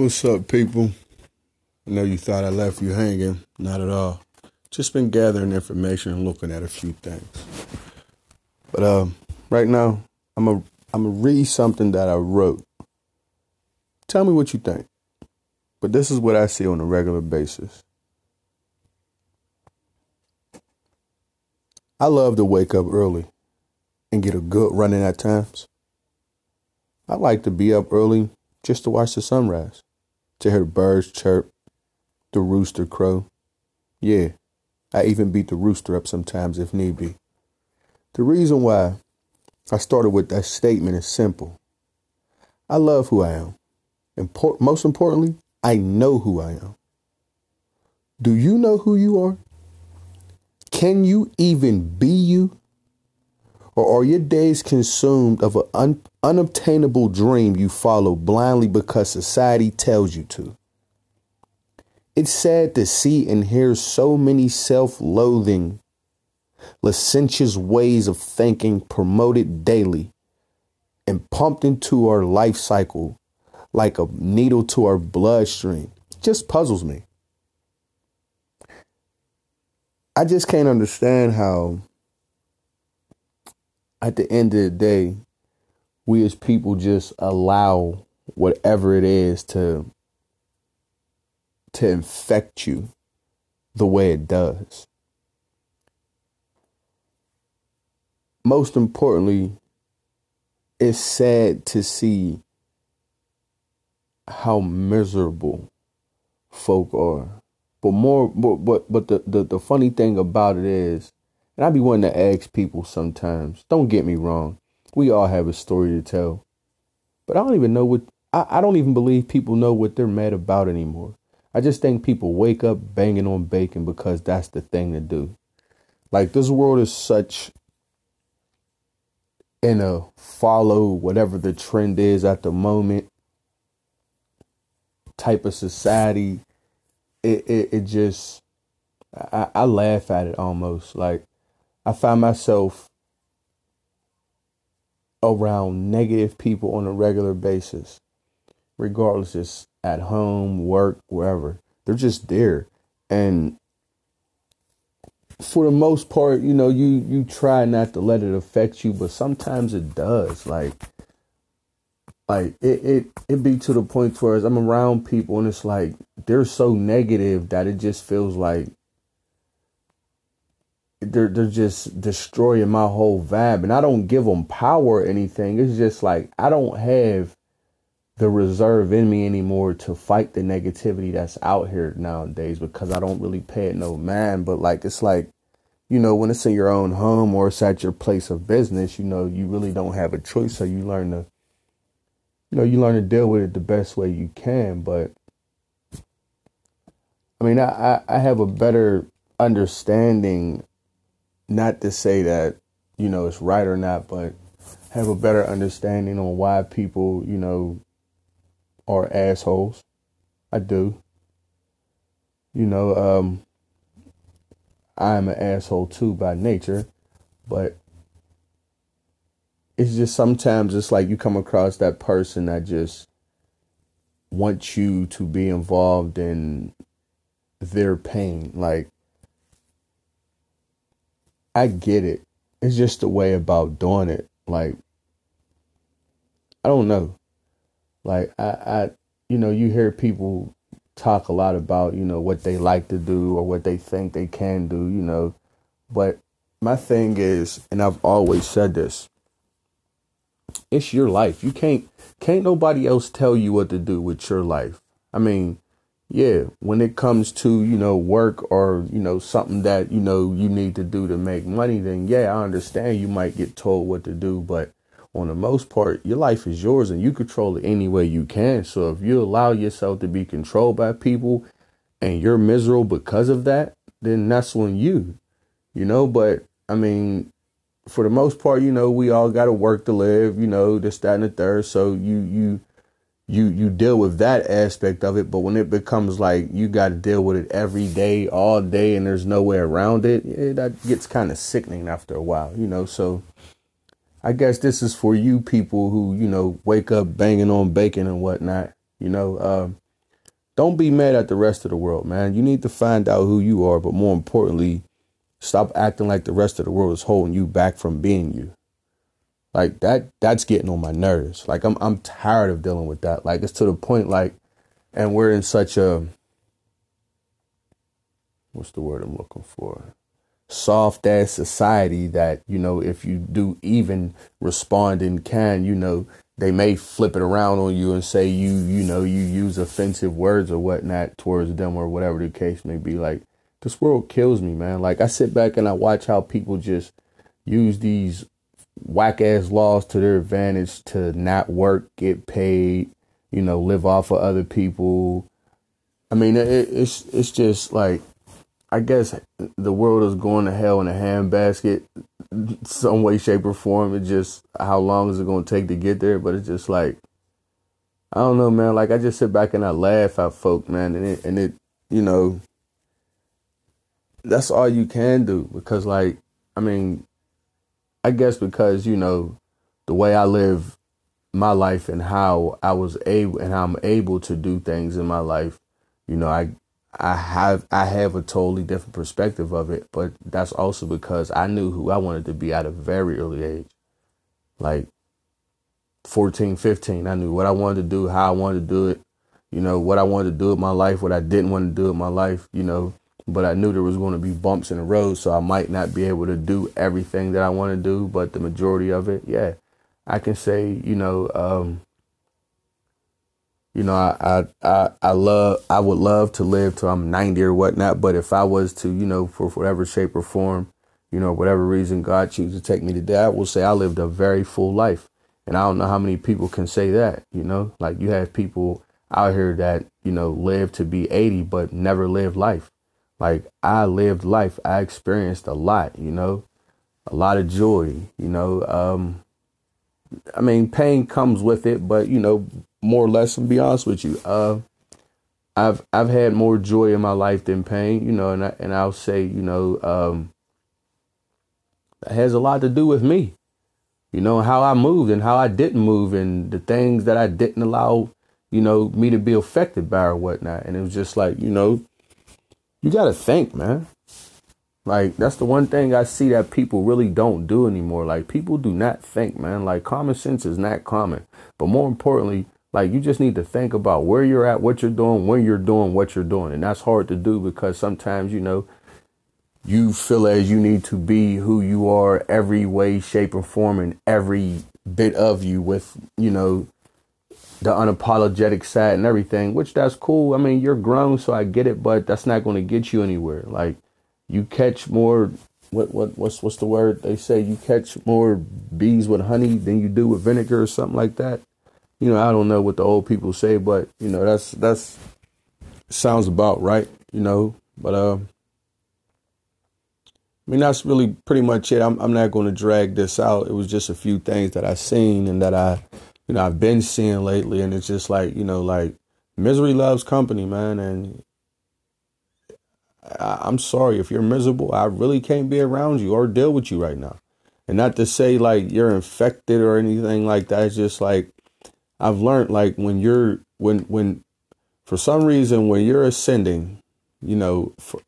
What's up, people? I know you thought I left you hanging. Not at all. Just been gathering information and looking at a few things. But um, right now, I'm a I'm gonna read something that I wrote. Tell me what you think. But this is what I see on a regular basis. I love to wake up early and get a good running at times. I like to be up early just to watch the sunrise, to hear birds chirp, the rooster crow. Yeah, I even beat the rooster up sometimes if need be. The reason why I started with that statement is simple. I love who I am. Import- most importantly, I know who I am. Do you know who you are? Can you even be you? Or are your days consumed of an un- unobtainable dream you follow blindly because society tells you to? It's sad to see and hear so many self loathing, licentious ways of thinking promoted daily and pumped into our life cycle like a needle to our bloodstream. It just puzzles me. I just can't understand how, at the end of the day, we as people just allow whatever it is to to infect you the way it does. Most importantly, it's sad to see how miserable folk are. But more, but but, but the, the, the funny thing about it is, and I be wanting to ask people sometimes, don't get me wrong, we all have a story to tell. But I don't even know what, I, I don't even believe people know what they're mad about anymore. I just think people wake up banging on bacon because that's the thing to do. Like this world is such in a follow whatever the trend is at the moment type of society. It it, it just I, I laugh at it almost. Like I find myself around negative people on a regular basis, regardless it's at home, work, wherever. They're just there. And for the most part, you know, you you try not to let it affect you, but sometimes it does. Like like it it it be to the point where I'm around people and it's like they're so negative that it just feels like they're they're just destroying my whole vibe and I don't give them power or anything. It's just like I don't have the reserve in me anymore to fight the negativity that's out here nowadays because I don't really pay it no man. But like it's like, you know, when it's in your own home or it's at your place of business, you know, you really don't have a choice. So you learn to, you know, you learn to deal with it the best way you can. But I mean, I, I have a better understanding, not to say that, you know, it's right or not, but have a better understanding on why people, you know, are assholes. I do. You know, um, I'm an asshole too by nature, but it's just sometimes it's like you come across that person that just wants you to be involved in their pain. Like, I get it. It's just the way about doing it. Like, I don't know. Like I, I, you know, you hear people talk a lot about, you know, what they like to do or what they think they can do, you know. But my thing is, and I've always said this, it's your life. You can't can't nobody else tell you what to do with your life. I mean, yeah, when it comes to, you know, work or, you know, something that, you know, you need to do to make money, then yeah, I understand you might get told what to do, but on the most part, your life is yours and you control it any way you can. So if you allow yourself to be controlled by people and you're miserable because of that, then that's on you, you know. But I mean, for the most part, you know, we all got to work to live, you know, this, that, and the third. So you, you, you, you deal with that aspect of it. But when it becomes like you got to deal with it every day, all day, and there's no way around it, yeah, that gets kind of sickening after a while, you know. So, I guess this is for you people who, you know, wake up banging on bacon and whatnot. You know, um, don't be mad at the rest of the world, man. You need to find out who you are, but more importantly, stop acting like the rest of the world is holding you back from being you. Like that that's getting on my nerves. Like I'm I'm tired of dealing with that. Like it's to the point like and we're in such a what's the word I'm looking for? Soft ass society that, you know, if you do even respond in kind, you know, they may flip it around on you and say you, you know, you use offensive words or whatnot towards them or whatever the case may be. Like this world kills me, man. Like I sit back and I watch how people just use these whack ass laws to their advantage to not work, get paid, you know, live off of other people. I mean, it, it's it's just like I guess the world is going to hell in a handbasket, some way, shape, or form. It's just how long is it going to take to get there? But it's just like I don't know, man. Like I just sit back and I laugh at folk, man, and it and it, you know, that's all you can do because, like, I mean, I guess because you know the way I live my life and how I was able and how I'm able to do things in my life, you know, I I have I have a totally different perspective of it, but that's also because I knew who I wanted to be at a very early age. Like 14, 15, I knew what I wanted to do, how I wanted to do it, you know, what I wanted to do with my life, what I didn't want to do with my life, you know, but I knew there was going to be bumps in the road, so I might not be able to do everything that I want to do, but the majority of it, yeah, I can say, you know, um, you know, I, I, I, I love, I would love to live till I'm 90 or whatnot, but if I was to, you know, for whatever shape or form, you know, whatever reason God chooses to take me to die, I will say I lived a very full life. And I don't know how many people can say that, you know, like you have people out here that, you know, live to be 80, but never lived life. Like I lived life. I experienced a lot, you know, a lot of joy, you know. Um, I mean, pain comes with it, but you know, more or less, and be honest with you, uh, I've I've had more joy in my life than pain, you know, and I, and I'll say, you know, um, that has a lot to do with me, you know, how I moved and how I didn't move, and the things that I didn't allow, you know, me to be affected by or whatnot. And it was just like, you know, you got to think, man. Like that's the one thing I see that people really don't do anymore. Like people do not think, man. Like common sense is not common. But more importantly, like you just need to think about where you're at, what you're doing, when you're doing what you're doing. And that's hard to do because sometimes, you know, you feel as you need to be who you are every way, shape, or form and every bit of you with, you know, the unapologetic side and everything, which that's cool. I mean, you're grown, so I get it, but that's not going to get you anywhere. Like you catch more what what what's what's the word they say you catch more bees with honey than you do with vinegar or something like that. You know, I don't know what the old people say, but you know, that's that's sounds about right, you know, but uh I mean that's really pretty much it. I'm I'm not going to drag this out. It was just a few things that I seen and that I you know, I've been seeing lately, and it's just like, you know, like misery loves company, man. And I, I'm sorry if you're miserable, I really can't be around you or deal with you right now. And not to say like you're infected or anything like that. It's just like I've learned like when you're when when for some reason when you're ascending, you know, for,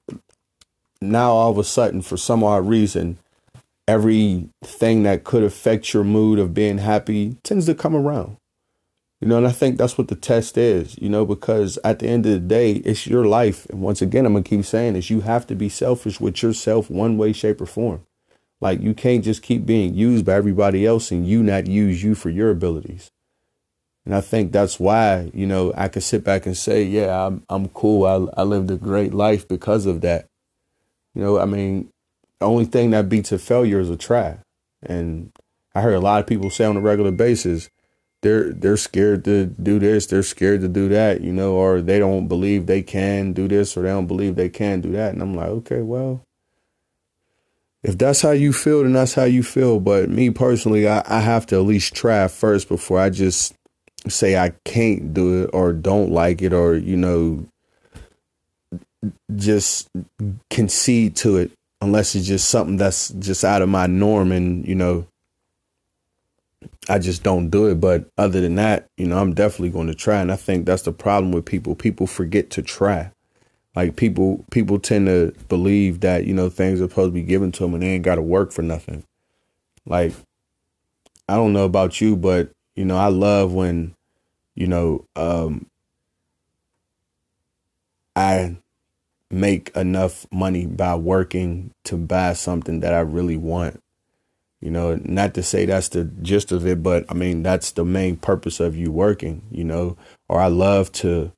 now all of a sudden for some odd reason everything that could affect your mood of being happy tends to come around. You know, and I think that's what the test is, you know, because at the end of the day, it's your life. And once again, I'm going to keep saying this you have to be selfish with yourself, one way, shape, or form. Like, you can't just keep being used by everybody else and you not use you for your abilities. And I think that's why, you know, I could sit back and say, yeah, I'm, I'm cool. I, I lived a great life because of that. You know, I mean, the only thing that beats a failure is a try. And I heard a lot of people say on a regular basis, they're they're scared to do this, they're scared to do that, you know, or they don't believe they can do this or they don't believe they can do that. And I'm like, okay, well, if that's how you feel, then that's how you feel. But me personally, I, I have to at least try first before I just say I can't do it or don't like it or, you know, just concede to it unless it's just something that's just out of my norm and you know I just don't do it. But other than that, you know, I'm definitely going to try. And I think that's the problem with people. People forget to try. Like people, people tend to believe that you know things are supposed to be given to them and they ain't got to work for nothing. Like, I don't know about you, but you know, I love when, you know, um, I make enough money by working to buy something that I really want. You know, not to say that's the gist of it, but I mean, that's the main purpose of you working, you know, or I love to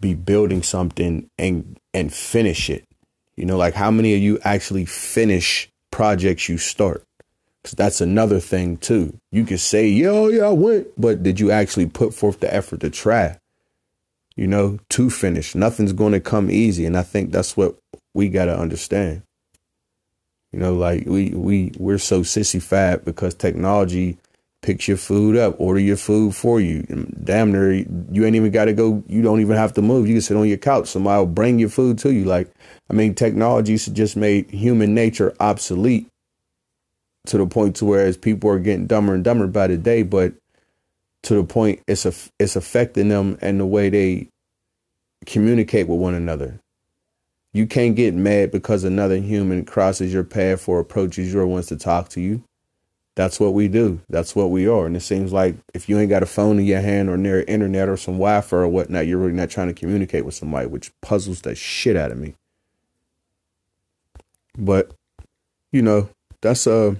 be building something and, and finish it. You know, like how many of you actually finish projects you start? Cause that's another thing too. You can say, yo, oh, yeah, I went, but did you actually put forth the effort to try? You know, to finish. Nothing's going to come easy. And I think that's what we got to understand. You know, like we we we're so sissy fat because technology picks your food up, order your food for you. Damn near you ain't even got to go. You don't even have to move. You can sit on your couch. Somebody will bring your food to you. Like I mean, technology just made human nature obsolete to the point to where as people are getting dumber and dumber by the day, but to the point it's a, it's affecting them and the way they communicate with one another. You can't get mad because another human crosses your path or approaches your wants to talk to you. That's what we do. That's what we are. And it seems like if you ain't got a phone in your hand or near internet or some Wi-Fi or whatnot, you're really not trying to communicate with somebody, which puzzles the shit out of me. But, you know, that's uh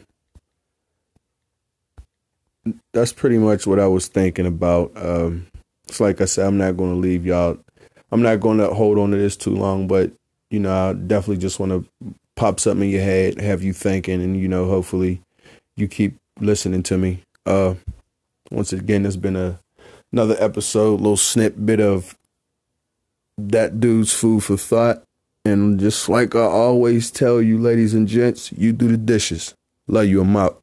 that's pretty much what I was thinking about. Um it's like I said, I'm not gonna leave y'all I'm not gonna hold on to this too long, but you know, I definitely just want to pop something in your head, have you thinking, and you know, hopefully, you keep listening to me. Uh, once again, there's been a another episode, little snip bit of that dude's food for thought, and just like I always tell you, ladies and gents, you do the dishes. Love you. I'm out.